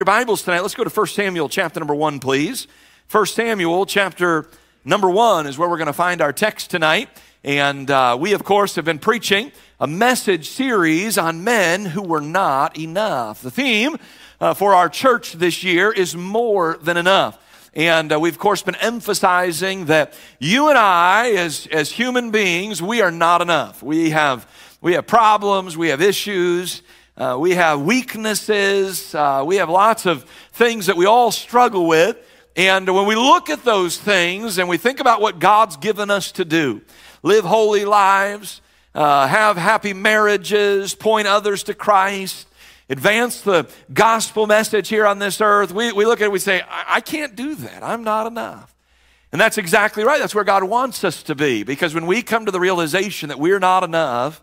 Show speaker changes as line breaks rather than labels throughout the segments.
your Bibles tonight, let's go to 1 Samuel chapter number 1, please. 1 Samuel chapter number 1 is where we're going to find our text tonight. And uh, we, of course, have been preaching a message series on men who were not enough. The theme uh, for our church this year is more than enough. And uh, we've, of course, been emphasizing that you and I, as, as human beings, we are not enough. We have, we have problems, we have issues, uh, we have weaknesses. Uh, we have lots of things that we all struggle with. And when we look at those things and we think about what God's given us to do, live holy lives, uh, have happy marriages, point others to Christ, advance the gospel message here on this earth, we, we look at it, we say, I, I can't do that. I'm not enough. And that's exactly right. That's where God wants us to be. Because when we come to the realization that we're not enough,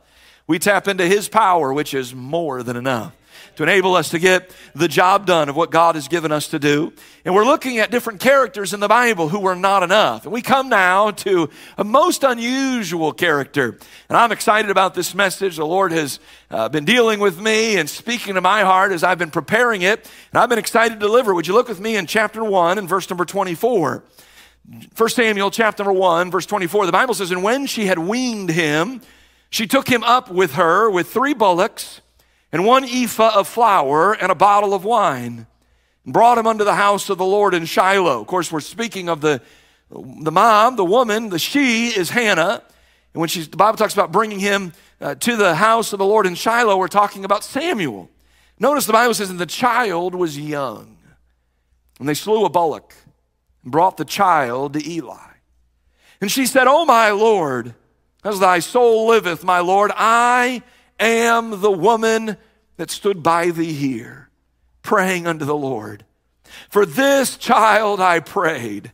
we tap into His power, which is more than enough to enable us to get the job done of what God has given us to do. And we're looking at different characters in the Bible who were not enough. And we come now to a most unusual character. And I'm excited about this message. The Lord has uh, been dealing with me and speaking to my heart as I've been preparing it. And I've been excited to deliver. Would you look with me in chapter 1 and verse number 24? 1 Samuel chapter number 1, verse 24. The Bible says, And when she had weaned him, she took him up with her with three bullocks and one ephah of flour and a bottle of wine and brought him unto the house of the Lord in Shiloh. Of course, we're speaking of the, the mom, the woman, the she is Hannah. And when she's, the Bible talks about bringing him uh, to the house of the Lord in Shiloh, we're talking about Samuel. Notice the Bible says, and the child was young. And they slew a bullock and brought the child to Eli. And she said, Oh, my Lord, as thy soul liveth, my Lord, I am the woman that stood by thee here, praying unto the Lord. For this child I prayed,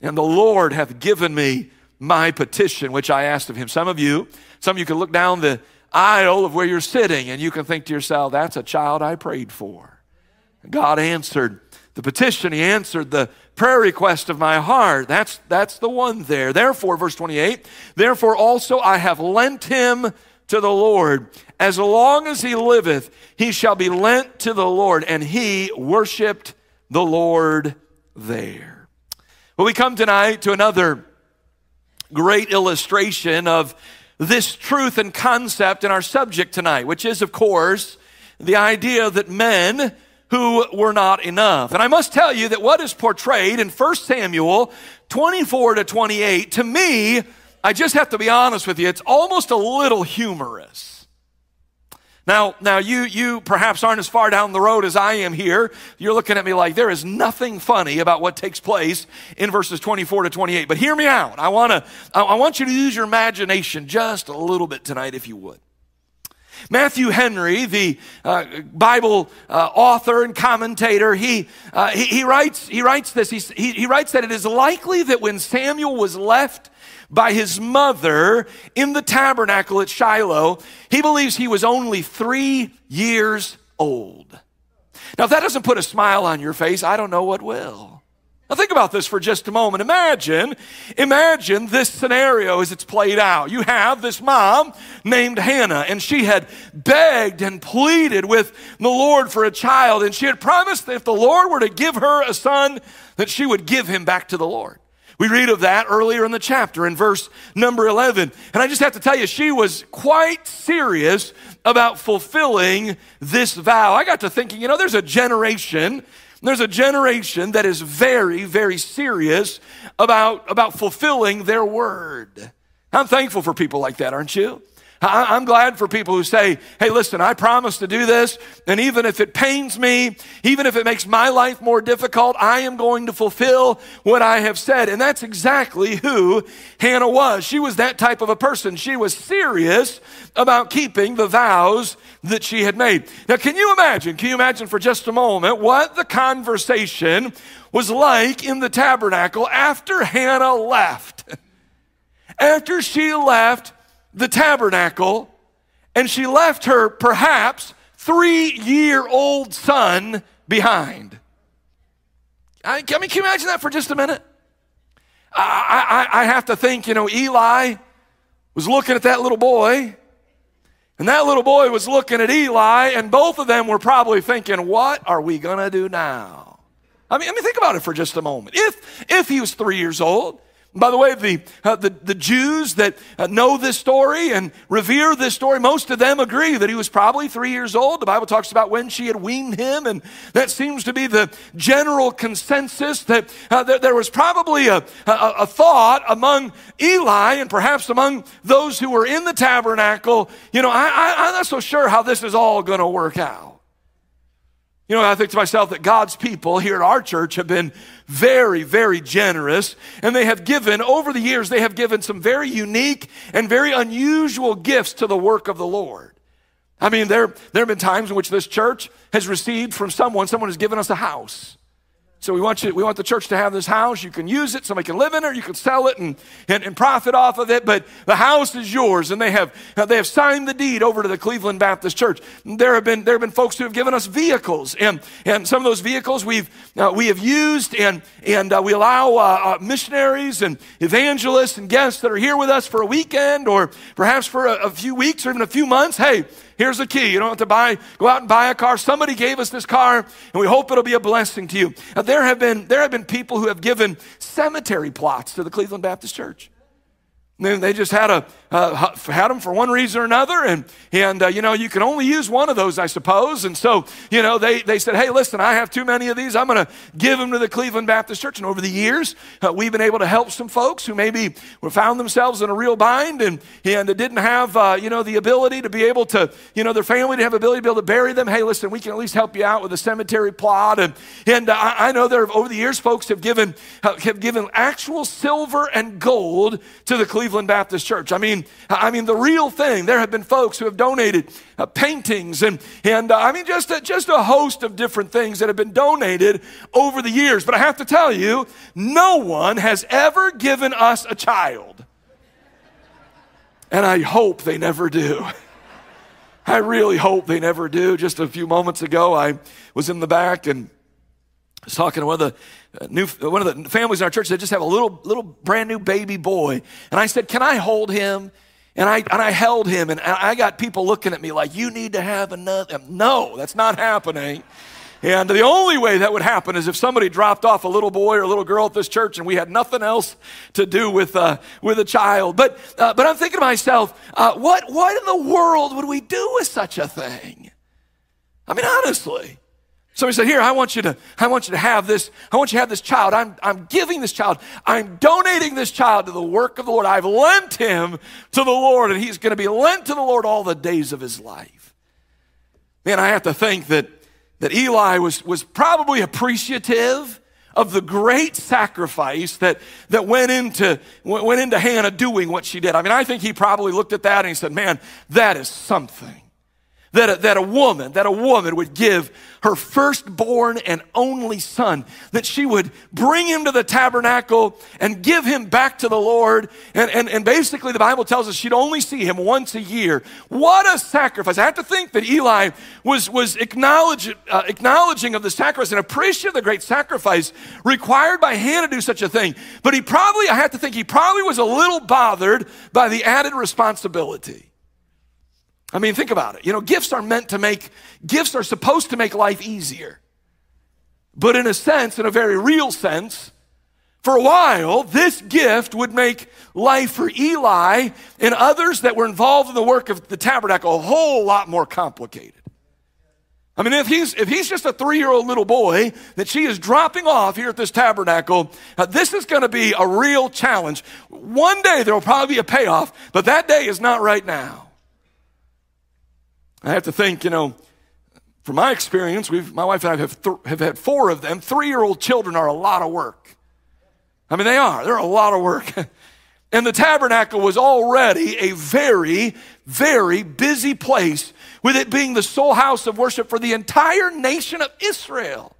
and the Lord hath given me my petition, which I asked of him. Some of you, some of you can look down the aisle of where you're sitting and you can think to yourself, that's a child I prayed for. God answered the petition, He answered the prayer request of my heart. That's, that's the one there. Therefore, verse 28, therefore also I have lent him to the Lord. As long as he liveth, he shall be lent to the Lord. And he worshiped the Lord there. Well, we come tonight to another great illustration of this truth and concept in our subject tonight, which is, of course, the idea that men who were not enough. And I must tell you that what is portrayed in 1 Samuel 24 to 28, to me, I just have to be honest with you, it's almost a little humorous. Now, now you, you perhaps aren't as far down the road as I am here. You're looking at me like there is nothing funny about what takes place in verses 24 to 28. But hear me out. I want to, I want you to use your imagination just a little bit tonight, if you would. Matthew Henry, the uh, Bible uh, author and commentator, he, uh, he, he, writes, he writes this. He, he, he writes that it is likely that when Samuel was left by his mother in the tabernacle at Shiloh, he believes he was only three years old. Now, if that doesn't put a smile on your face, I don't know what will. Now think about this for just a moment. Imagine, imagine this scenario as it's played out. You have this mom named Hannah, and she had begged and pleaded with the Lord for a child, and she had promised that if the Lord were to give her a son, that she would give him back to the Lord. We read of that earlier in the chapter in verse number 11. And I just have to tell you, she was quite serious about fulfilling this vow. I got to thinking, you know, there's a generation there's a generation that is very, very serious about, about fulfilling their word. I'm thankful for people like that, aren't you? I'm glad for people who say, hey, listen, I promise to do this, and even if it pains me, even if it makes my life more difficult, I am going to fulfill what I have said. And that's exactly who Hannah was. She was that type of a person. She was serious about keeping the vows that she had made. Now, can you imagine, can you imagine for just a moment what the conversation was like in the tabernacle after Hannah left? After she left, the tabernacle and she left her perhaps three year old son behind. I, I, mean, can you imagine that for just a minute? I, I, I have to think, you know, Eli was looking at that little boy, and that little boy was looking at Eli, and both of them were probably thinking, What are we going to do now? I mean, I mean, think about it for just a moment. If, if he was three years old, by the way, the, uh, the, the, Jews that uh, know this story and revere this story, most of them agree that he was probably three years old. The Bible talks about when she had weaned him, and that seems to be the general consensus that, uh, that there was probably a, a, a, thought among Eli and perhaps among those who were in the tabernacle, you know, I, I, I'm not so sure how this is all going to work out. You know, I think to myself that God's people here at our church have been very, very generous, and they have given, over the years, they have given some very unique and very unusual gifts to the work of the Lord. I mean, there, there have been times in which this church has received from someone, someone has given us a house. So we want you, we want the church to have this house. You can use it, somebody can live in it, you can sell it and, and, and profit off of it, but the house is yours. And they have, uh, they have signed the deed over to the Cleveland Baptist Church. There have been, there have been folks who have given us vehicles, and, and some of those vehicles we've, uh, we have used, and, and uh, we allow uh, uh missionaries and evangelists and guests that are here with us for a weekend or perhaps for a, a few weeks or even a few months. Hey, Here's the key. You don't have to buy, go out and buy a car. Somebody gave us this car, and we hope it'll be a blessing to you. Now, there have been there have been people who have given cemetery plots to the Cleveland Baptist Church. They just had, a, uh, had them for one reason or another. And, and uh, you know, you can only use one of those, I suppose. And so, you know, they, they said, hey, listen, I have too many of these. I'm going to give them to the Cleveland Baptist Church. And over the years, uh, we've been able to help some folks who maybe found themselves in a real bind and, and didn't have, uh, you know, the ability to be able to, you know, their family to have ability to be able to bury them. Hey, listen, we can at least help you out with a cemetery plot. And, and uh, I, I know there over the years, folks have given, uh, have given actual silver and gold to the Cleveland Cleveland Baptist Church. I mean, I mean the real thing. There have been folks who have donated uh, paintings and and uh, I mean just a, just a host of different things that have been donated over the years. But I have to tell you, no one has ever given us a child, and I hope they never do. I really hope they never do. Just a few moments ago, I was in the back and I was talking to one of the new, one of the families in our church that just have a little, little brand new baby boy. And I said, can I hold him? And I, and I held him and I got people looking at me like, you need to have another. No, that's not happening. And the only way that would happen is if somebody dropped off a little boy or a little girl at this church and we had nothing else to do with, uh, with a child. But, uh, but I'm thinking to myself, uh, what, what in the world would we do with such a thing? I mean, honestly. Somebody said, Here, I want you to, I want you to have this, I want you to have this child. I'm, I'm giving this child, I'm donating this child to the work of the Lord. I've lent him to the Lord, and he's going to be lent to the Lord all the days of his life. Man, I have to think that, that Eli was, was probably appreciative of the great sacrifice that, that went into, went into Hannah doing what she did. I mean, I think he probably looked at that and he said, Man, that is something that a, that a woman, that a woman would give her firstborn and only son, that she would bring him to the tabernacle and give him back to the Lord. And, and, and basically, the Bible tells us she'd only see him once a year. What a sacrifice. I have to think that Eli was, was acknowledge, uh, acknowledging of the sacrifice and appreciative of the great sacrifice required by Hannah to do such a thing. But he probably, I have to think, he probably was a little bothered by the added responsibility. I mean, think about it. You know, gifts are meant to make, gifts are supposed to make life easier. But in a sense, in a very real sense, for a while, this gift would make life for Eli and others that were involved in the work of the tabernacle a whole lot more complicated. I mean, if he's, if he's just a three year old little boy that she is dropping off here at this tabernacle, uh, this is going to be a real challenge. One day there will probably be a payoff, but that day is not right now. I have to think, you know, from my experience, we've, my wife and I have, th- have had four of them. Three year old children are a lot of work. I mean, they are. They're a lot of work. and the tabernacle was already a very, very busy place, with it being the sole house of worship for the entire nation of Israel.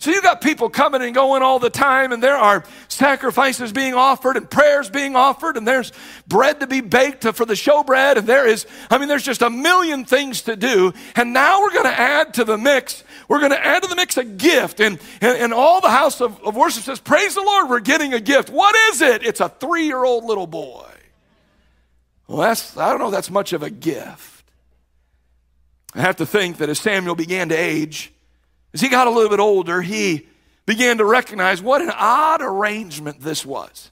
So you got people coming and going all the time, and there are sacrifices being offered and prayers being offered, and there's bread to be baked for the showbread, and there is, I mean, there's just a million things to do. And now we're going to add to the mix, we're going to add to the mix a gift. And, and, and all the house of, of worship says, Praise the Lord, we're getting a gift. What is it? It's a three year old little boy. Well, that's, I don't know that's much of a gift. I have to think that as Samuel began to age, as he got a little bit older, he began to recognize what an odd arrangement this was.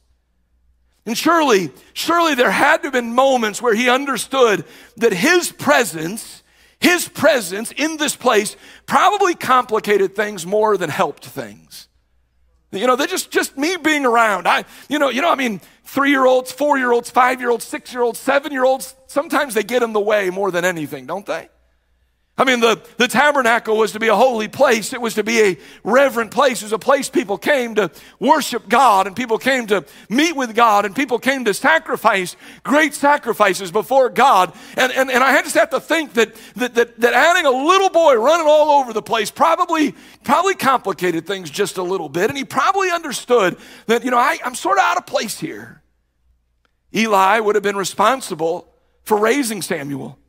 And surely, surely there had to have been moments where he understood that his presence, his presence in this place probably complicated things more than helped things. You know, they just just me being around. I, you know, you know, I mean, three-year-olds, four-year-olds, five-year-olds, six-year-olds, seven-year-olds, sometimes they get in the way more than anything, don't they? I mean, the, the tabernacle was to be a holy place. It was to be a reverent place. It was a place people came to worship God and people came to meet with God and people came to sacrifice great sacrifices before God. And, and, and I just have to think that, that, that, that adding a little boy running all over the place probably, probably complicated things just a little bit. And he probably understood that, you know, I, I'm sort of out of place here. Eli would have been responsible for raising Samuel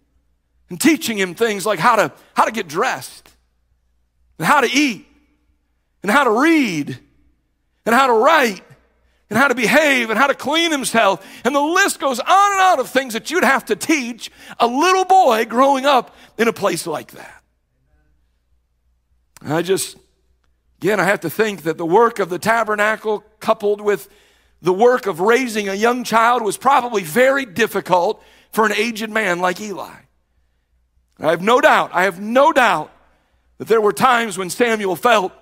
and teaching him things like how to, how to get dressed, and how to eat, and how to read, and how to write, and how to behave, and how to clean himself. And the list goes on and on of things that you'd have to teach a little boy growing up in a place like that. And I just, again, I have to think that the work of the tabernacle coupled with the work of raising a young child was probably very difficult for an aged man like Eli. I have no doubt, I have no doubt that there were times when Samuel felt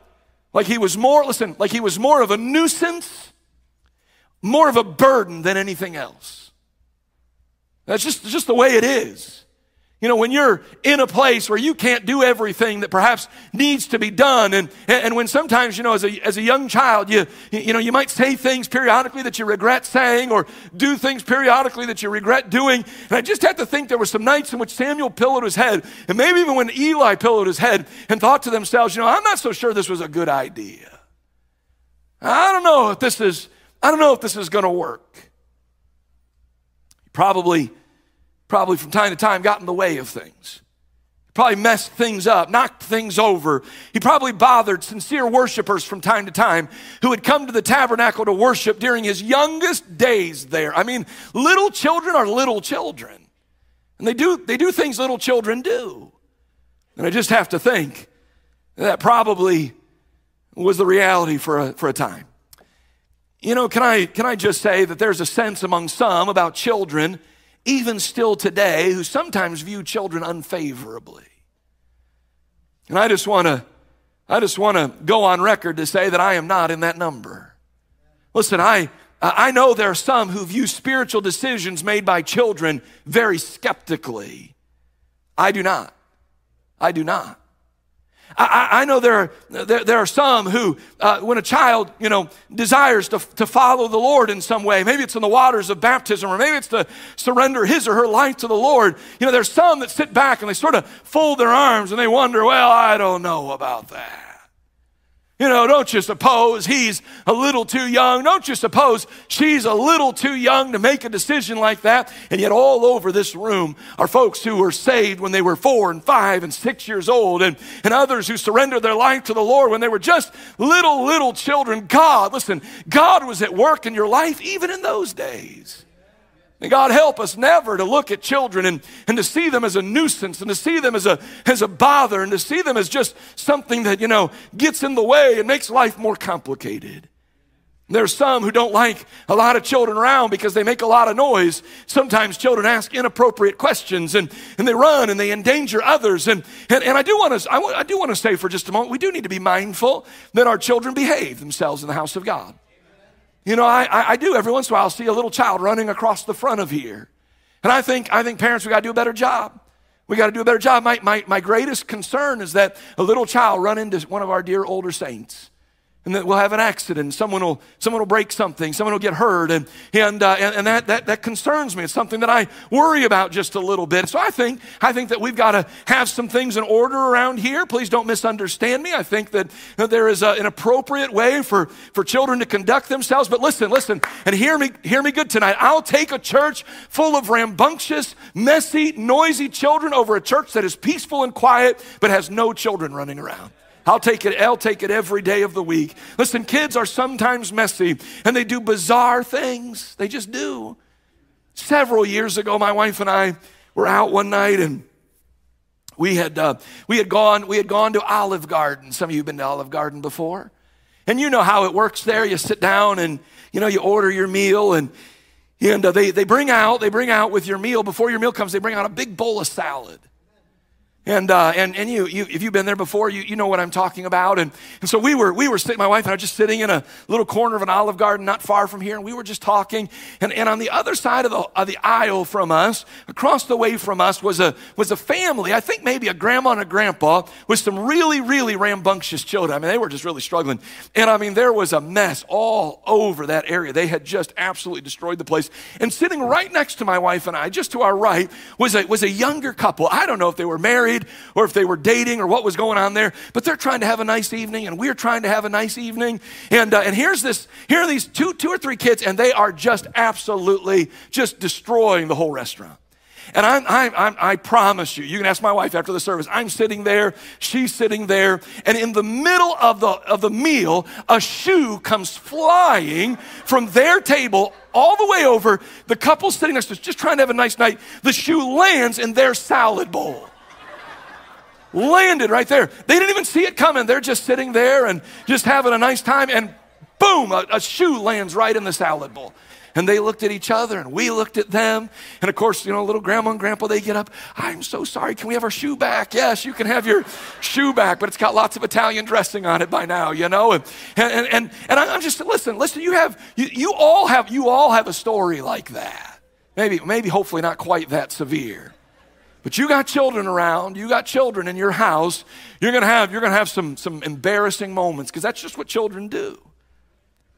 like he was more, listen, like he was more of a nuisance, more of a burden than anything else. That's just, just the way it is. You know, when you're in a place where you can't do everything that perhaps needs to be done, and, and when sometimes, you know, as a, as a young child, you, you know, you might say things periodically that you regret saying or do things periodically that you regret doing. And I just have to think there were some nights in which Samuel pillowed his head, and maybe even when Eli pillowed his head and thought to themselves, you know, I'm not so sure this was a good idea. I don't know if this is, I don't know if this is going to work. Probably probably from time to time got in the way of things. Probably messed things up, knocked things over. He probably bothered sincere worshipers from time to time who had come to the tabernacle to worship during his youngest days there. I mean, little children are little children. And they do, they do things little children do. And I just have to think that probably was the reality for a, for a time. You know, can I, can I just say that there's a sense among some about children even still today, who sometimes view children unfavorably. And I just want to I just want to go on record to say that I am not in that number. Listen, I I know there are some who view spiritual decisions made by children very skeptically. I do not. I do not. I, I know there are, there, there, are some who, uh, when a child, you know, desires to, to follow the Lord in some way, maybe it's in the waters of baptism, or maybe it's to surrender his or her life to the Lord. You know, there's some that sit back and they sort of fold their arms and they wonder, well, I don't know about that. You know, don't you suppose he's a little too young? Don't you suppose she's a little too young to make a decision like that? And yet, all over this room are folks who were saved when they were four and five and six years old, and, and others who surrendered their life to the Lord when they were just little, little children. God, listen, God was at work in your life even in those days. And God help us never to look at children and, and to see them as a nuisance and to see them as a, as a bother and to see them as just something that, you know, gets in the way and makes life more complicated. There's some who don't like a lot of children around because they make a lot of noise. Sometimes children ask inappropriate questions and, and they run and they endanger others. And, and, and I do want to, I, I do want to say for just a moment, we do need to be mindful that our children behave themselves in the house of God. You know, I, I, do every once in a while see a little child running across the front of here. And I think, I think parents, we got to do a better job. We got to do a better job. My, my, my greatest concern is that a little child run into one of our dear older saints and that we'll have an accident. Someone will, someone will break something. Someone will get hurt. And, and, uh, and, and, that, that, that concerns me. It's something that I worry about just a little bit. So I think, I think that we've got to have some things in order around here. Please don't misunderstand me. I think that, that there is a, an appropriate way for, for children to conduct themselves. But listen, listen, and hear me, hear me good tonight. I'll take a church full of rambunctious, messy, noisy children over a church that is peaceful and quiet, but has no children running around. I'll take it, I'll take it every day of the week. Listen, kids are sometimes messy and they do bizarre things. They just do. Several years ago, my wife and I were out one night and we had, uh, we had gone, we had gone to Olive Garden. Some of you have been to Olive Garden before. And you know how it works there. You sit down and, you know, you order your meal and, and uh, they, they bring out, they bring out with your meal, before your meal comes, they bring out a big bowl of salad. And, uh, and, and you, you, if you've been there before, you, you know what I'm talking about. And, and so we were, we were sitting, my wife and I were just sitting in a little corner of an olive garden not far from here, and we were just talking. And, and on the other side of the, of the aisle from us, across the way from us, was a, was a family, I think maybe a grandma and a grandpa, with some really, really rambunctious children. I mean, they were just really struggling. And I mean, there was a mess all over that area. They had just absolutely destroyed the place. And sitting right next to my wife and I, just to our right, was a, was a younger couple. I don't know if they were married married or if they were dating or what was going on there, but they're trying to have a nice evening and we're trying to have a nice evening. And, uh, and here's this, here are these two, two or three kids and they are just absolutely just destroying the whole restaurant. And I'm, I'm, I'm, i promise you, you can ask my wife after the service. I'm sitting there, she's sitting there, and in the middle of the, of the meal, a shoe comes flying from their table all the way over. The couple sitting next to us, just trying to have a nice night. The shoe lands in their salad bowl landed right there. They didn't even see it coming. They're just sitting there and just having a nice time, and boom, a, a, shoe lands right in the salad bowl. And they looked at each other, and we looked at them. And of course, you know, little grandma and grandpa, they get up. I'm so sorry. Can we have our shoe back? Yes, you can have your shoe back, but it's got lots of Italian dressing on it by now, you know. And and and, and I'm just listen, listen. You have you, you all have you all have a story like that. Maybe maybe hopefully not quite that severe. But you got children around, you got children in your house, you're gonna have, you're gonna have some, some embarrassing moments because that's just what children do.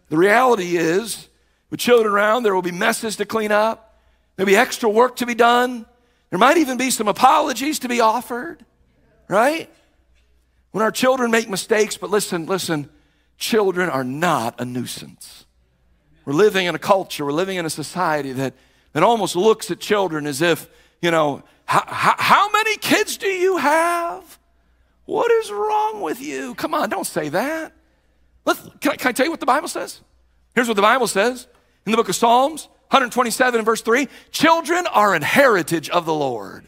The reality is, with children around, there will be messes to clean up, there'll be extra work to be done, there might even be some apologies to be offered, right? When our children make mistakes, but listen, listen, children are not a nuisance. We're living in a culture, we're living in a society that, that almost looks at children as if, you know, how, how, many kids do you have? What is wrong with you? Come on, don't say that. Let's, can, I, can I tell you what the Bible says? Here's what the Bible says in the book of Psalms, 127 and verse 3 Children are an heritage of the Lord,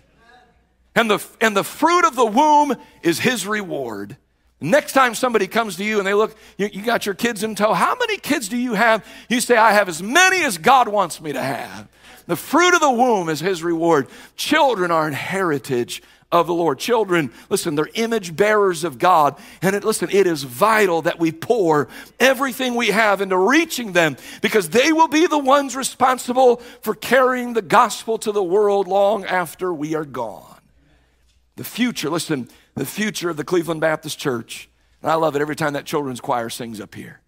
and the, and the fruit of the womb is his reward. Next time somebody comes to you and they look, you, you, got your kids in tow. How many kids do you have? You say, I have as many as God wants me to have. The fruit of the womb is his reward. Children are an heritage of the Lord. Children, listen, they're image bearers of God. And it, listen, it is vital that we pour everything we have into reaching them because they will be the ones responsible for carrying the gospel to the world long after we are gone. The future, listen, the future of the Cleveland Baptist Church. And I love it every time that children's choir sings up here.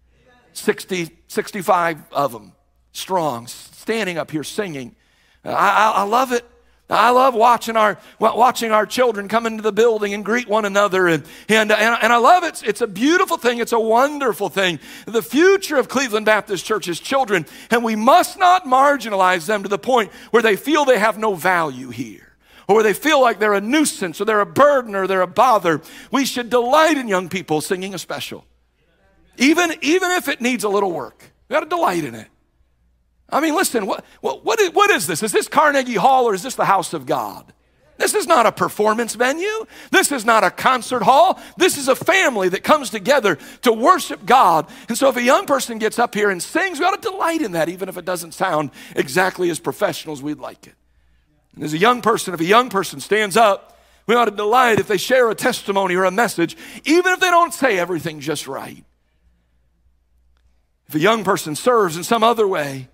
60, 65 of them strong, standing up here singing. Uh, I, I, I love it. I love watching our watching our children come into the building and greet one another, and and and, and I love it. It's a beautiful thing. It's a wonderful thing. The future of Cleveland Baptist Church is children, and we must not marginalize them to the point where they feel they have no value here, or where they feel like they're a nuisance, or they're a burden, or they're a bother. We should delight in young people singing a special, even even if it needs a little work. We got to delight in it. I mean, listen, what, what, what, is, what is this? Is this Carnegie Hall or is this the house of God? This is not a performance venue. This is not a concert hall. This is a family that comes together to worship God. And so if a young person gets up here and sings, we ought to delight in that, even if it doesn't sound exactly as professional as we'd like it. And as a young person, if a young person stands up, we ought to delight if they share a testimony or a message, even if they don't say everything just right. If a young person serves in some other way,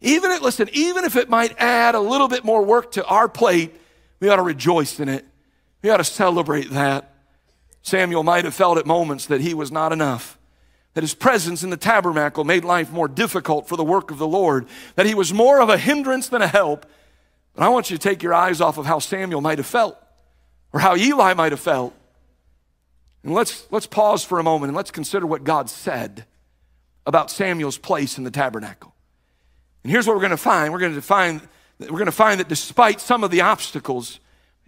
even if, listen, even if it might add a little bit more work to our plate, we ought to rejoice in it. We ought to celebrate that. Samuel might have felt at moments that he was not enough, that his presence in the tabernacle made life more difficult for the work of the Lord, that he was more of a hindrance than a help. But I want you to take your eyes off of how Samuel might have felt or how Eli might have felt. And let's, let's pause for a moment and let's consider what God said about Samuel's place in the tabernacle. And here's what we're going to find. We're going to find we're going to find that despite some of the obstacles,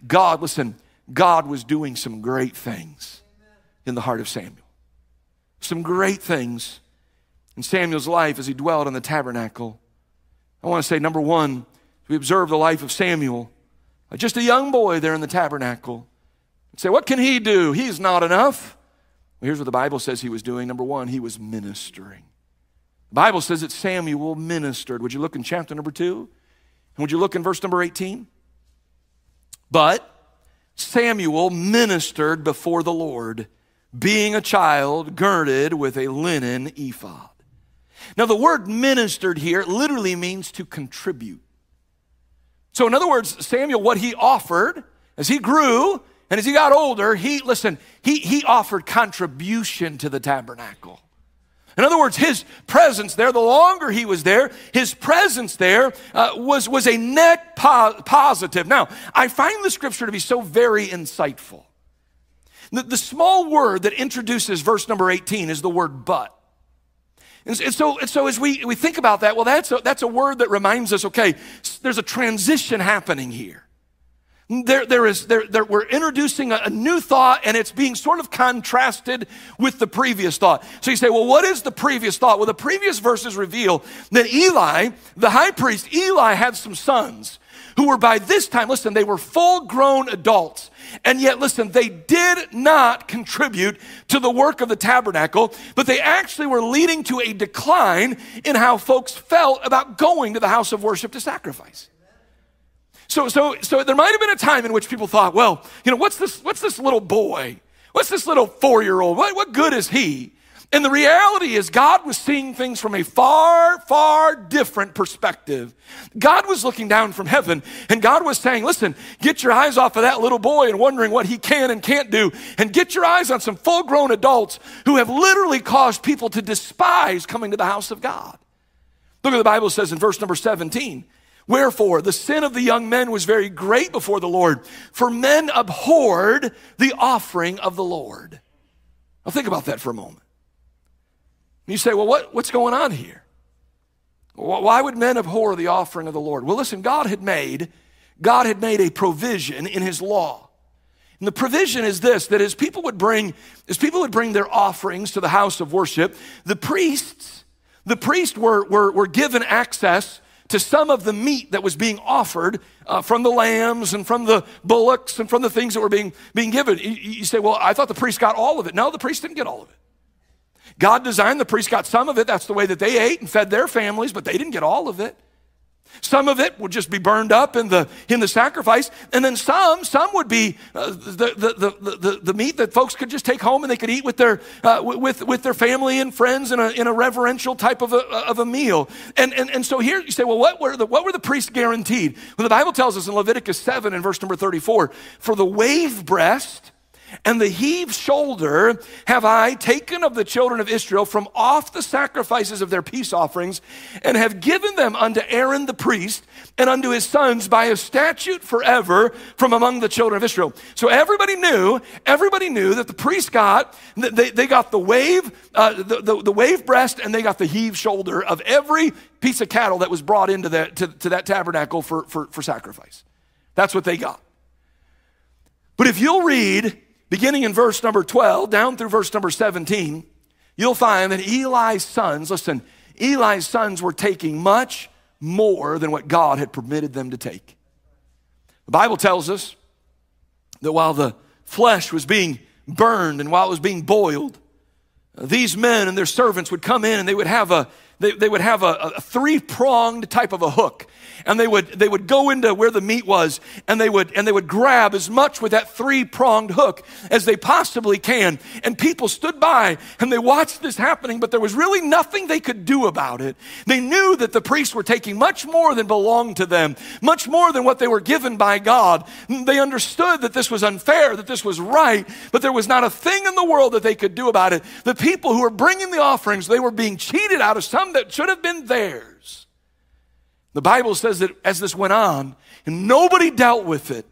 God, listen, God was doing some great things in the heart of Samuel. Some great things in Samuel's life as he dwelled in the tabernacle. I want to say, number one, we observe the life of Samuel, uh, just a young boy there in the tabernacle. Say, what can he do? He's not enough. Well, here's what the Bible says he was doing. Number one, he was ministering. The Bible says that Samuel ministered. Would you look in chapter number two? And would you look in verse number 18? But Samuel ministered before the Lord, being a child girded with a linen ephod. Now, the word ministered here literally means to contribute. So, in other words, Samuel, what he offered as he grew and as he got older, he, listen, he, he offered contribution to the tabernacle. In other words, his presence there, the longer he was there, his presence there uh, was, was a net po- positive. Now, I find the scripture to be so very insightful. The, the small word that introduces verse number 18 is the word but. And, so, and so as we, we think about that, well, that's a, that's a word that reminds us okay, there's a transition happening here. There, there is, there, there, we're introducing a, a, new thought and it's being sort of contrasted with the previous thought. So you say, well, what is the previous thought? Well, the previous verses reveal that Eli, the high priest, Eli had some sons who were by this time, listen, they were full grown adults. And yet, listen, they did not contribute to the work of the tabernacle, but they actually were leading to a decline in how folks felt about going to the house of worship to sacrifice. So, so, so there might have been a time in which people thought, well, you know, what's this, what's this little boy? What's this little four year old? What, what good is he? And the reality is, God was seeing things from a far, far different perspective. God was looking down from heaven, and God was saying, Listen, get your eyes off of that little boy and wondering what he can and can't do, and get your eyes on some full grown adults who have literally caused people to despise coming to the house of God. Look what the Bible says in verse number 17. Wherefore, the sin of the young men was very great before the Lord, for men abhorred the offering of the Lord. Now, think about that for a moment. You say, well, what, what's going on here? Why would men abhor the offering of the Lord? Well, listen, God had made, God had made a provision in his law. And the provision is this that as people would bring, as people would bring their offerings to the house of worship, the priests, the priests were, were, were given access to some of the meat that was being offered uh, from the lambs and from the bullocks and from the things that were being, being given. You, you say, well, I thought the priest got all of it. No, the priest didn't get all of it. God designed the priest got some of it. That's the way that they ate and fed their families, but they didn't get all of it. Some of it would just be burned up in the, in the sacrifice. And then some, some would be uh, the, the, the, the, meat that folks could just take home and they could eat with their, uh, with, with their family and friends in a, in a reverential type of a, of a meal. And, and, and so here you say, well, what were, the, what were the priests guaranteed? Well, the Bible tells us in Leviticus 7 and verse number 34, for the wave breast, and the heave shoulder have I taken of the children of Israel from off the sacrifices of their peace offerings, and have given them unto Aaron the priest and unto his sons by a statute forever from among the children of Israel. So everybody knew, everybody knew that the priest got, they, they got the wave, uh, the, the, the, wave breast, and they got the heave shoulder of every piece of cattle that was brought into that, to, to that tabernacle for, for, for sacrifice. That's what they got. But if you'll read beginning in verse number 12 down through verse number 17, you'll find that Eli's sons, listen, Eli's sons were taking much more than what God had permitted them to take. The Bible tells us that while the flesh was being burned and while it was being boiled, uh, these men and their servants would come in and they would have a they, they would have a, a three pronged type of a hook and they would they would go into where the meat was and they would and they would grab as much with that three pronged hook as they possibly can. And people stood by and they watched this happening but there was really nothing they could do about it. They knew that the priests were taking much more than belonged to them much more than what they were given by God. They understood that this was unfair that this was right but there was not a thing in the world that they could do about it. The people who were bringing the offerings they were being cheated out of some that should have been theirs the Bible says that as this went on and nobody dealt with it,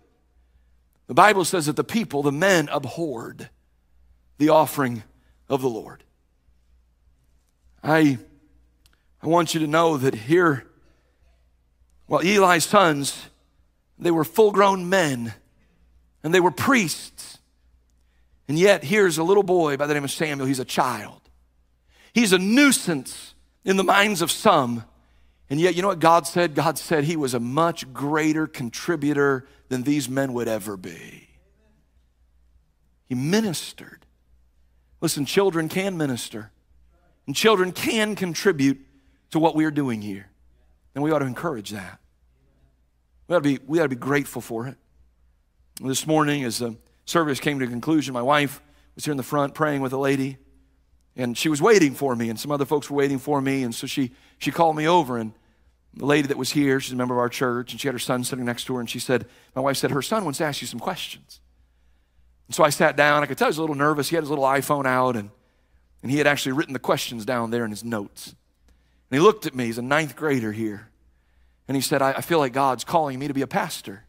the Bible says that the people, the men, abhorred the offering of the Lord. I, I want you to know that here, well, Eli's sons, they were full grown men and they were priests. And yet, here's a little boy by the name of Samuel. He's a child. He's a nuisance in the minds of some and yet, you know what God said? God said he was a much greater contributor than these men would ever be. He ministered. Listen, children can minister, and children can contribute to what we are doing here. And we ought to encourage that. We ought to be, we ought to be grateful for it. This morning, as the service came to a conclusion, my wife was here in the front praying with a lady, and she was waiting for me, and some other folks were waiting for me, and so she, she called me over, and the lady that was here, she's a member of our church, and she had her son sitting next to her, and she said, my wife said, her son wants to ask you some questions. And so I sat down. I could tell he was a little nervous. He had his little iPhone out, and, and he had actually written the questions down there in his notes. And he looked at me. He's a ninth grader here. And he said, I, I feel like God's calling me to be a pastor.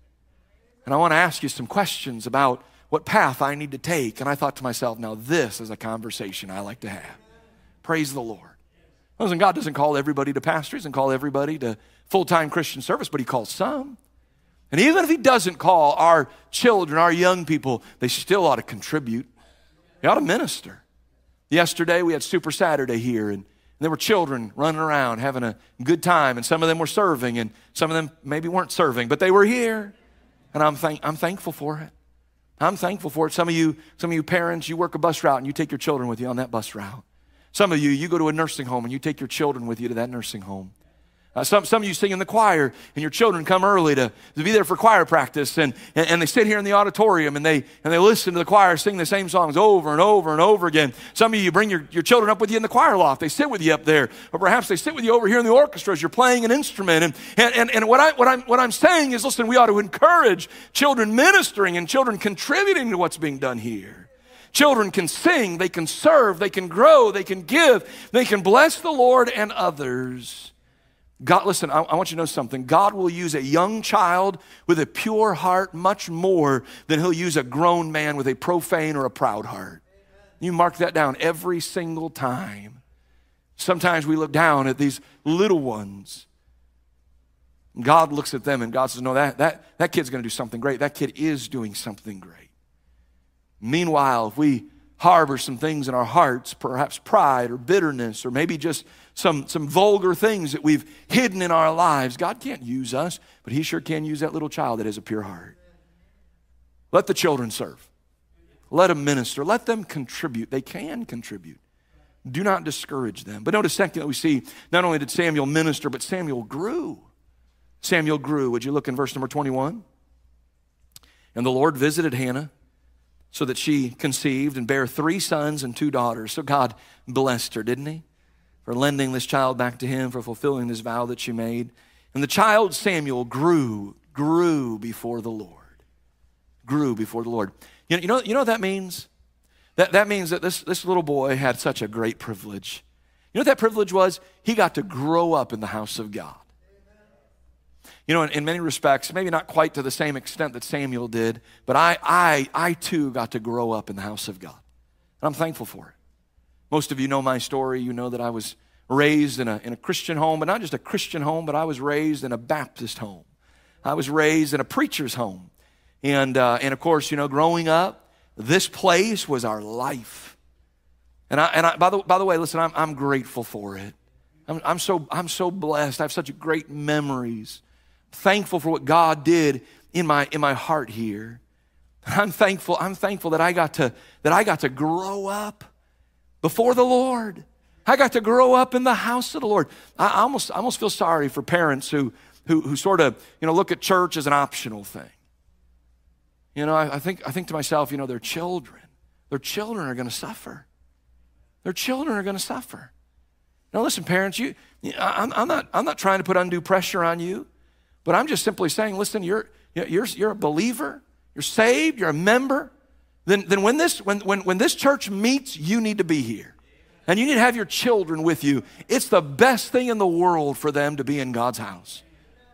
And I want to ask you some questions about what path I need to take. And I thought to myself, now this is a conversation I like to have. Praise the Lord. Listen, God doesn't call everybody to pastor, He doesn't call everybody to full time Christian service, but He calls some. And even if he doesn't call our children, our young people, they still ought to contribute. They ought to minister. Yesterday we had Super Saturday here, and there were children running around having a good time, and some of them were serving, and some of them maybe weren't serving, but they were here. And I'm, thank- I'm thankful for it. I'm thankful for it. Some of you, some of you parents, you work a bus route and you take your children with you on that bus route. Some of you, you go to a nursing home and you take your children with you to that nursing home. Uh, some, some of you sing in the choir, and your children come early to, to be there for choir practice, and, and, and, they sit here in the auditorium and they, and they listen to the choir sing the same songs over and over and over again. Some of you bring your, your children up with you in the choir loft. They sit with you up there, or perhaps they sit with you over here in the orchestra as you're playing an instrument. And, and, and, and what, I, what, I'm, what I'm saying is listen, we ought to encourage children ministering and children contributing to what's being done here. Children can sing, they can serve, they can grow, they can give, they can bless the Lord and others. God, listen, I, I, want you to know something. God will use a young child with a pure heart much more than he'll use a grown man with a profane or a proud heart. You mark that down every single time. Sometimes we look down at these little ones. God looks at them and God says, No, that, that, that kid's going to do something great. That kid is doing something great. Meanwhile, if we harbor some things in our hearts, perhaps pride or bitterness, or maybe just some, some vulgar things that we've hidden in our lives. God can't use us, but He sure can use that little child that has a pure heart. Let the children serve. Let them minister. Let them contribute. They can contribute. Do not discourage them. But notice, second, we see not only did Samuel minister, but Samuel grew. Samuel grew. Would you look in verse number 21? And the Lord visited Hannah so that she conceived and bare three sons and two daughters. So God blessed her, didn't He? For lending this child back to Him, for fulfilling this vow that she made. And the child Samuel grew, grew before the Lord. Grew before the Lord. You know, you know, you know what that means? That, that means that this, this little boy had such a great privilege. You know what that privilege was? He got to grow up in the house of God. You know, in, in, many respects, maybe not quite to the same extent that Samuel did, but I, I, I too got to grow up in the house of God. And I'm thankful for it. Most of you know my story. You know that I was raised in a, in a Christian home, but not just a Christian home, but I was raised in a Baptist home. I was raised in a preacher's home. And, uh, and of course, you know, growing up, this place was our life. And, I, and I, by, the, by the way, listen, I'm, I'm grateful for it. I'm, I'm, so, I'm so blessed. I have such great memories thankful for what God did in my, in my heart here. I'm thankful, I'm thankful that I got to, that I got to grow up before the Lord. I got to grow up in the house of the Lord. I almost, I almost feel sorry for parents who, who, who sort of, you know, look at church as an optional thing. You know, I, I think, I think to myself, you know, their children, their children are going to suffer. Their children are going to suffer. Now, listen, parents, you, I'm, I'm, not, I'm not trying to put undue pressure on you. But I'm just simply saying, listen, you're, you're, you're a believer, you're saved, you're a member. Then, then when, this, when, when, when this church meets, you need to be here. And you need to have your children with you. It's the best thing in the world for them to be in God's house.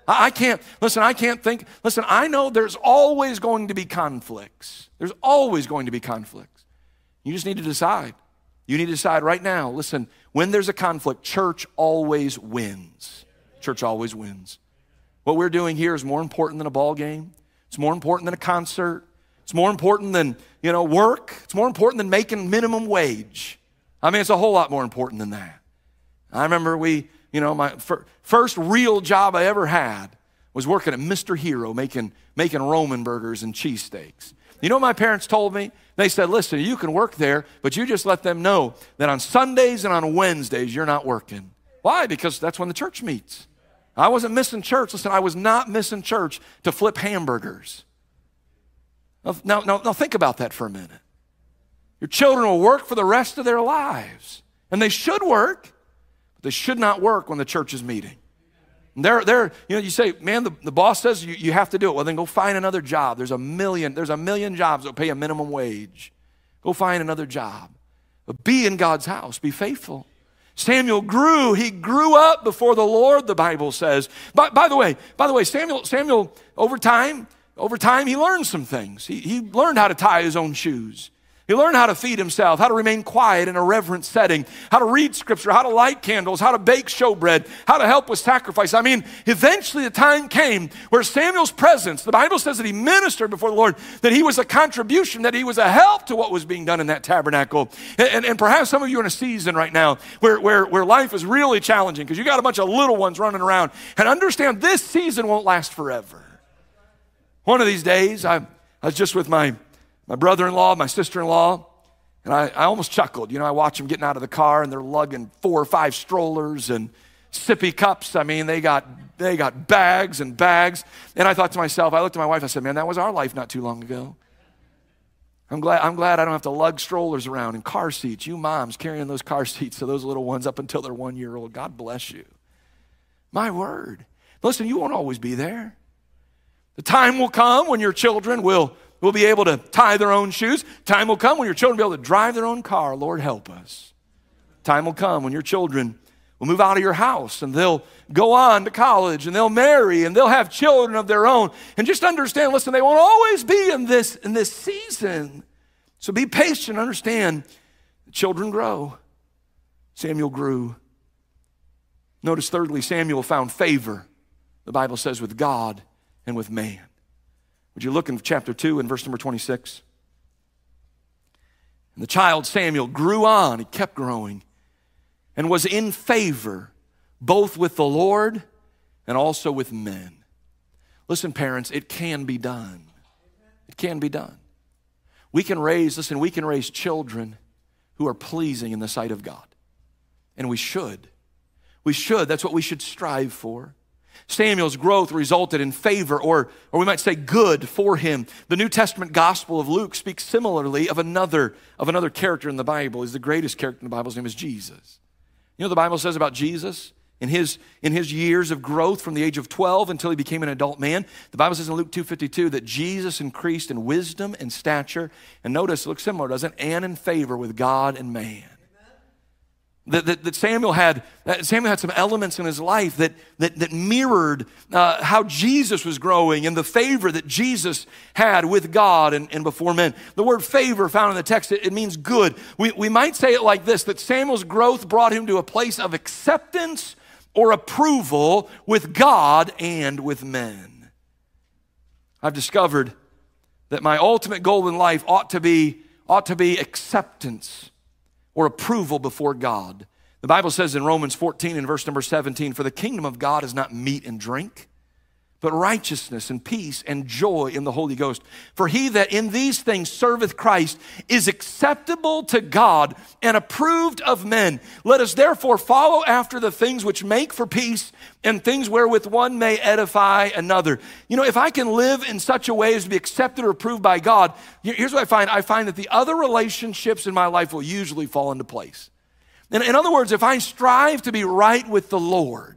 I, I can't, listen, I can't think, listen, I know there's always going to be conflicts. There's always going to be conflicts. You just need to decide. You need to decide right now. Listen, when there's a conflict, church always wins. Church always wins. What we're doing here is more important than a ball game. It's more important than a concert. It's more important than, you know, work. It's more important than making minimum wage. I mean, it's a whole lot more important than that. I remember we, you know, my first real job I ever had was working at Mr. Hero making, making Roman burgers and cheesesteaks. You know my parents told me? They said, listen, you can work there, but you just let them know that on Sundays and on Wednesdays you're not working. Why? Because that's when the church meets. I wasn't missing church. Listen, I was not missing church to flip hamburgers. Now, now, now think about that for a minute. Your children will work for the rest of their lives. And they should work, but they should not work when the church is meeting. they're, they're, you know, you say, man, the, the boss says you, you have to do it. Well, then go find another job. There's a million, there's a million jobs that pay a minimum wage. Go find another job. But be in God's house, be faithful. Samuel grew. He grew up before the Lord, the Bible says. By, by the way, by the way, Samuel, Samuel, over time, over time, he learned some things. He, he learned how to tie his own shoes. He learned how to feed himself, how to remain quiet in a reverent setting, how to read scripture, how to light candles, how to bake showbread, how to help with sacrifice. I mean, eventually the time came where Samuel's presence, the Bible says that he ministered before the Lord, that he was a contribution, that he was a help to what was being done in that tabernacle. And, and, and perhaps some of you are in a season right now where, where, where life is really challenging because you got a bunch of little ones running around. And understand this season won't last forever. One of these days, I, I was just with my my brother in law, my sister in law, and I, I almost chuckled. You know, I watch them getting out of the car and they're lugging four or five strollers and sippy cups. I mean, they got, they got bags and bags. And I thought to myself, I looked at my wife, I said, man, that was our life not too long ago. I'm glad, I'm glad I don't have to lug strollers around in car seats. You moms carrying those car seats to those little ones up until they're one year old. God bless you. My word. Listen, you won't always be there. The time will come when your children will will be able to tie their own shoes. Time will come when your children will be able to drive their own car. Lord, help us. Time will come when your children will move out of your house and they'll go on to college and they'll marry and they'll have children of their own. And just understand, listen, they won't always be in this, in this season. So be patient, understand. Children grow. Samuel grew. Notice, thirdly, Samuel found favor, the Bible says, with God and with man. Would you look in chapter 2 and verse number 26? And the child Samuel grew on, he kept growing, and was in favor both with the Lord and also with men. Listen, parents, it can be done. It can be done. We can raise, listen, we can raise children who are pleasing in the sight of God. And we should. We should. That's what we should strive for. Samuel's growth resulted in favor, or, or we might say good for him. The New Testament Gospel of Luke speaks similarly of another, of another character in the Bible. He's the greatest character in the Bible. His name is Jesus. You know the Bible says about Jesus? In his, in his years of growth from the age of 12 until he became an adult man, the Bible says in Luke 2.52 that Jesus increased in wisdom and stature. And notice, it looks similar, doesn't it? And in favor with God and man. That, that, that, Samuel had Samuel had some elements in his life that, that, that mirrored uh, how Jesus was growing and the favor that Jesus had with God and, and before men. The word favor found in the text, it, it means good. We, we might say it like this that Samuel's growth brought him to a place of acceptance or approval with God and with men. I've discovered that my ultimate goal in life ought to be, ought to be acceptance or approval before God. The Bible says in Romans 14 and verse number 17, For the kingdom of God is not meat and drink, but righteousness and peace and joy in the Holy Ghost. For he that in these things serveth Christ is acceptable to God and approved of men. Let us therefore follow after the things which make for peace and things wherewith one may edify another. You know, if I can live in such a way as to be accepted or approved by God, here's what I find I find that the other relationships in my life will usually fall into place. In, in other words, if I strive to be right with the Lord,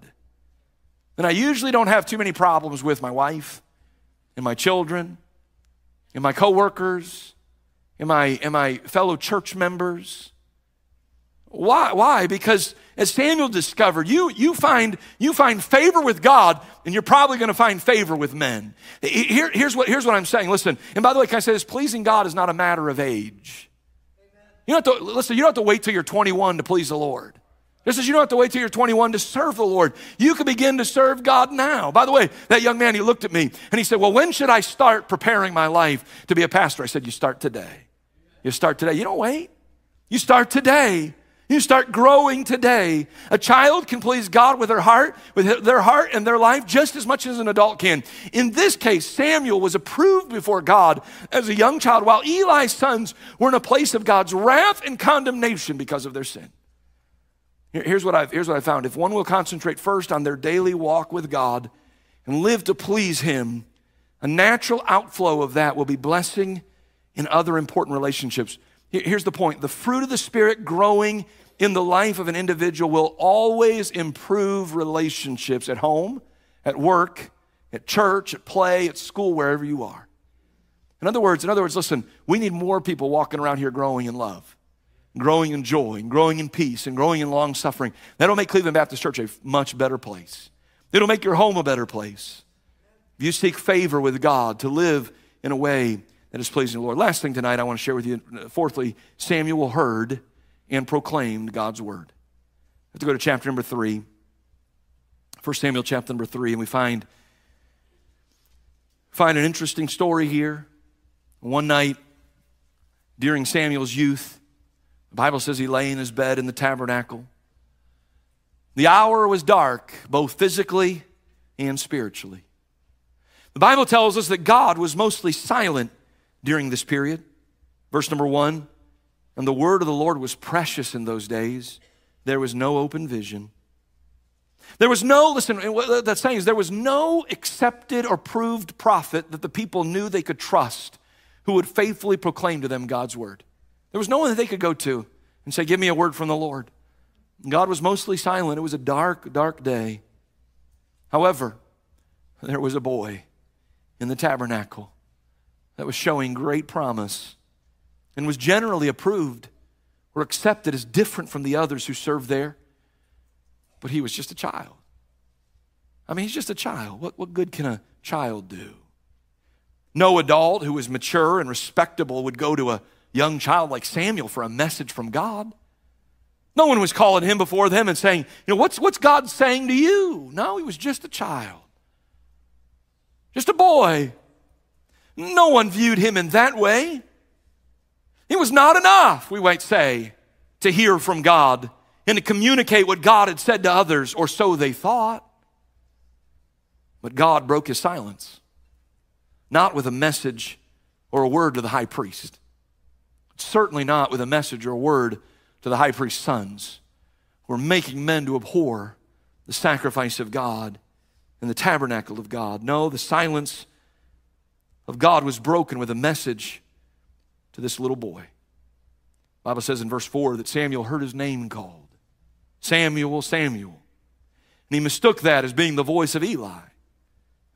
then I usually don't have too many problems with my wife and my children and my coworkers and my, and my fellow church members. Why? Why? Because as Samuel discovered, you, you, find, you find favor with God, and you're probably going to find favor with men. Here, here's, what, here's what I'm saying. Listen, and by the way, can I say this? Pleasing God is not a matter of age. You don't have to, listen, you don't have to wait till you're 21 to please the Lord. Just as you don't have to wait till you're 21 to serve the Lord. You can begin to serve God now. By the way, that young man, he looked at me and he said, Well, when should I start preparing my life to be a pastor? I said, You start today. You start today. You don't wait. You start today. You start growing today. A child can please God with their heart, with their heart and their life just as much as an adult can. In this case, Samuel was approved before God as a young child, while Eli's sons were in a place of God's wrath and condemnation because of their sin. Here's what I've, here's what I found. If one will concentrate first on their daily walk with God and live to please Him, a natural outflow of that will be blessing in other important relationships. Here's the point the fruit of the Spirit growing in the life of an individual will always improve relationships at home, at work, at church, at play, at school, wherever you are. In other words, in other words, listen, we need more people walking around here growing in love, growing in joy, and growing in peace, and growing in long suffering. That'll make Cleveland Baptist Church a much better place. It'll make your home a better place. If you seek favor with God to live in a way that is pleasing to the Lord. Last thing tonight I want to share with you. Fourthly, Samuel heard and proclaimed God's word. We have to go to chapter number three. 1 Samuel chapter number three, and we find, find an interesting story here. One night during Samuel's youth, the Bible says he lay in his bed in the tabernacle. The hour was dark, both physically and spiritually. The Bible tells us that God was mostly silent during this period. Verse number one And the word of the Lord was precious in those days, there was no open vision. There was no, listen, what that's saying is there was no accepted or proved prophet that the people knew they could trust who would faithfully proclaim to them God's word. There was no one that they could go to and say, Give me a word from the Lord. God was mostly silent. It was a dark, dark day. However, there was a boy in the tabernacle that was showing great promise and was generally approved or accepted as different from the others who served there. But he was just a child. I mean, he's just a child. What, what good can a child do? No adult who was mature and respectable would go to a young child like Samuel for a message from God. No one was calling him before them and saying, you know, what's, what's God saying to you? No, he was just a child, just a boy no one viewed him in that way. It was not enough, we might say, to hear from God and to communicate what God had said to others, or so they thought. But God broke his silence, not with a message or a word to the high priest, certainly not with a message or a word to the high priest's sons, who were making men to abhor the sacrifice of God and the tabernacle of God. No, the silence of God was broken with a message to this little boy. The Bible says in verse 4 that Samuel heard his name called Samuel, Samuel. And he mistook that as being the voice of Eli.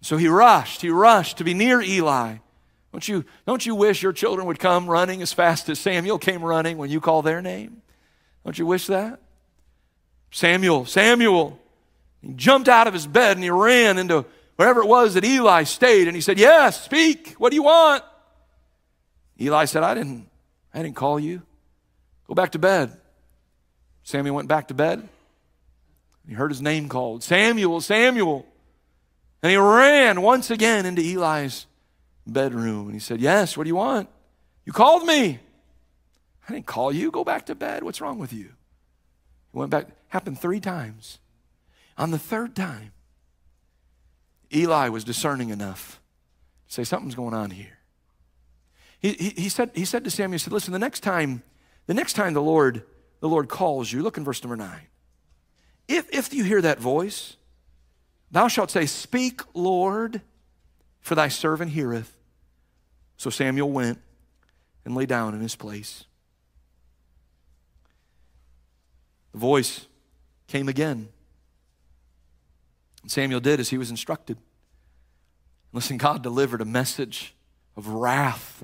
So he rushed, he rushed to be near Eli. Don't you, don't you wish your children would come running as fast as Samuel came running when you call their name? Don't you wish that? Samuel, Samuel. He jumped out of his bed and he ran into wherever it was that Eli stayed, and he said, Yes, speak. What do you want? Eli said, I didn't, I didn't call you. Go back to bed. Samuel went back to bed. He heard his name called Samuel, Samuel. And he ran once again into Eli's bedroom and he said, Yes, what do you want? You called me. I didn't call you. Go back to bed. What's wrong with you? He went back. Happened three times. On the third time, Eli was discerning enough to say, Something's going on here. He, he, he, said, he said to Samuel, he said, Listen, the next time, the next time the Lord, the Lord calls you, look in verse number nine. If, if you hear that voice, thou shalt say, Speak, Lord, for thy servant heareth. So Samuel went and lay down in his place. The voice came again. And Samuel did as he was instructed. Listen, God delivered a message of wrath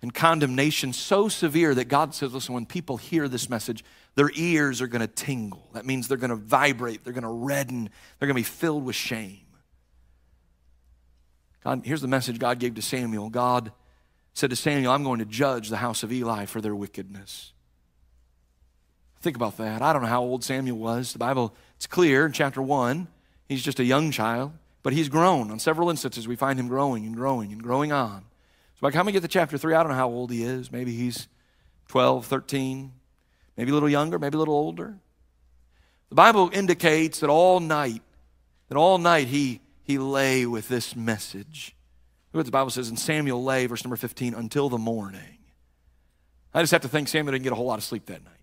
and condemnation so severe that God says, listen, when people hear this message, their ears are going to tingle. That means they're going to vibrate, they're going to redden, they're going to be filled with shame. God, here's the message God gave to Samuel. God said to Samuel, I'm going to judge the house of Eli for their wickedness. Think about that. I don't know how old Samuel was. The Bible, it's clear in chapter 1 He's just a young child, but he's grown. On several instances, we find him growing and growing and growing on. So by the time we get to chapter 3, I don't know how old he is. Maybe he's 12, 13. maybe a little younger, maybe a little older. The Bible indicates that all night, that all night he, he lay with this message. Look what the Bible says in Samuel lay, verse number 15, until the morning. I just have to think Samuel didn't get a whole lot of sleep that night.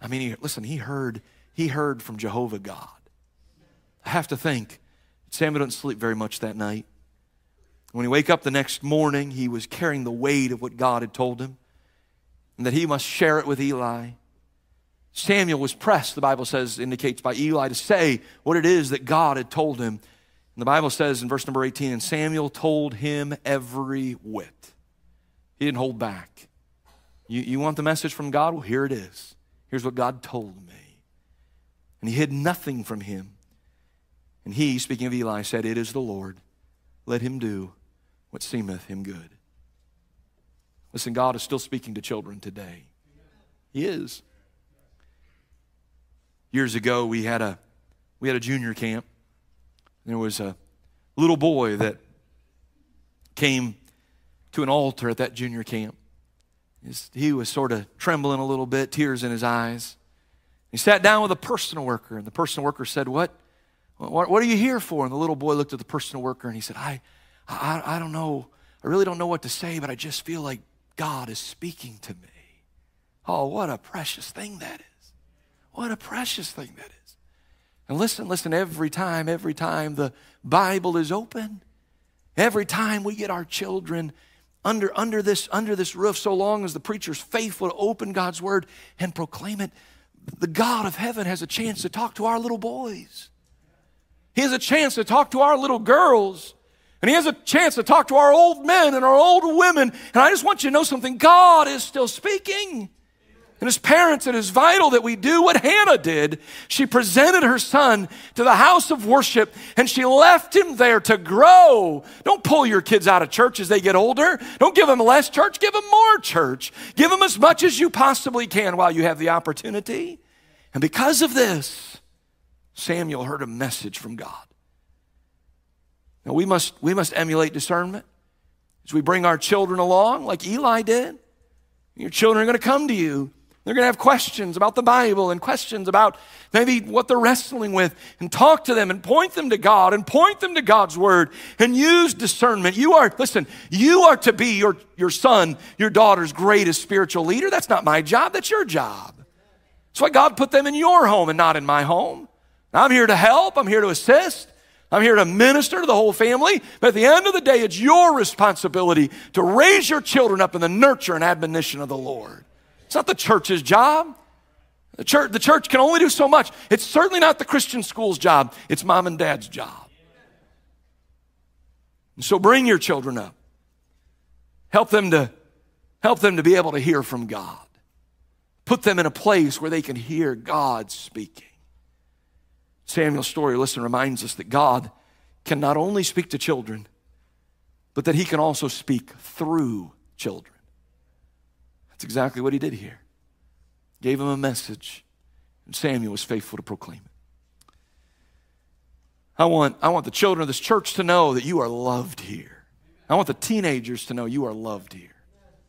I mean, he, listen, he heard, he heard from Jehovah God. I have to think Samuel didn't sleep very much that night. When he wake up the next morning, he was carrying the weight of what God had told him and that he must share it with Eli. Samuel was pressed, the Bible says, indicates by Eli to say what it is that God had told him. And the Bible says in verse number 18, and Samuel told him every whit. He didn't hold back. You, you want the message from God? Well, here it is. Here's what God told me. And he hid nothing from him. And he, speaking of Eli, said, It is the Lord. Let him do what seemeth him good. Listen, God is still speaking to children today. He is. Years ago, we had a, we had a junior camp. There was a little boy that came to an altar at that junior camp. He was sort of trembling a little bit, tears in his eyes. He sat down with a personal worker, and the personal worker said, What? What, what are you here for? And the little boy looked at the personal worker and he said, I, I, I don't know. I really don't know what to say, but I just feel like God is speaking to me. Oh, what a precious thing that is. What a precious thing that is. And listen, listen, every time, every time the Bible is open, every time we get our children under, under, this, under this roof, so long as the preacher's faithful to open God's word and proclaim it, the God of heaven has a chance to talk to our little boys. He has a chance to talk to our little girls. And he has a chance to talk to our old men and our old women. And I just want you to know something God is still speaking. And as parents, it is vital that we do what Hannah did. She presented her son to the house of worship and she left him there to grow. Don't pull your kids out of church as they get older. Don't give them less church, give them more church. Give them as much as you possibly can while you have the opportunity. And because of this, Samuel heard a message from God. Now we must, we must emulate discernment as we bring our children along, like Eli did. Your children are going to come to you. They're going to have questions about the Bible and questions about maybe what they're wrestling with, and talk to them and point them to God and point them to God's Word and use discernment. You are, listen, you are to be your, your son, your daughter's greatest spiritual leader. That's not my job, that's your job. That's why God put them in your home and not in my home. I'm here to help, I'm here to assist. I'm here to minister to the whole family, but at the end of the day, it's your responsibility to raise your children up in the nurture and admonition of the Lord. It's not the church's job. The church, the church can only do so much. It's certainly not the Christian school's job, it's mom and dad's job. And so bring your children up. Help them to help them to be able to hear from God. Put them in a place where they can hear God speaking. Samuel's story, listen, reminds us that God can not only speak to children, but that he can also speak through children. That's exactly what he did here. Gave him a message, and Samuel was faithful to proclaim it. I want, I want the children of this church to know that you are loved here. I want the teenagers to know you are loved here.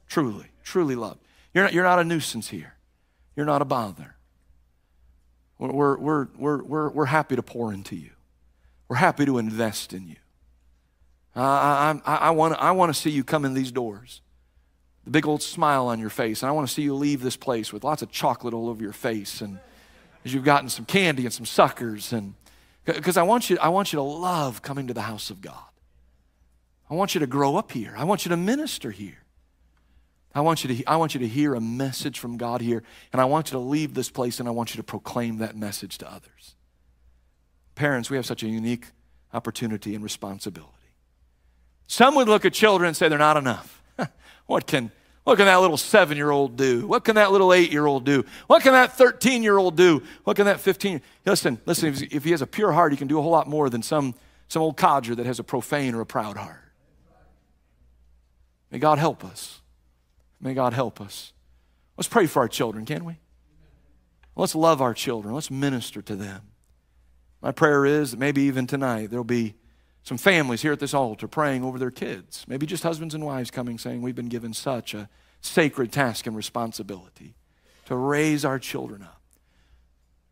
Truly, truly loved. You're not, you're not a nuisance here. You're not a bother. We're, we're, we're, we're, we're happy to pour into you. We're happy to invest in you. I, I, I, I want to see you come in these doors. The big old smile on your face. And I want to see you leave this place with lots of chocolate all over your face. And as you've gotten some candy and some suckers. And because I want you, I want you to love coming to the house of God. I want you to grow up here. I want you to minister here. I want, you to, I want you to hear a message from God here, and I want you to leave this place and I want you to proclaim that message to others. Parents, we have such a unique opportunity and responsibility. Some would look at children and say they're not enough. what, can, what can that little seven year old do? What can that little eight year old do? What can that 13 year old do? What can that 15? Listen, listen, if he has a pure heart, he can do a whole lot more than some, some old codger that has a profane or a proud heart. May God help us. May God help us. Let's pray for our children, can we? Let's love our children. Let's minister to them. My prayer is that maybe even tonight there'll be some families here at this altar praying over their kids. Maybe just husbands and wives coming saying, We've been given such a sacred task and responsibility to raise our children up.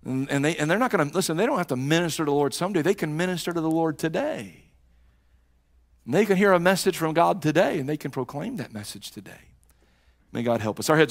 And, and, they, and they're not going to, listen, they don't have to minister to the Lord someday. They can minister to the Lord today. And they can hear a message from God today and they can proclaim that message today. May God help us. Our heads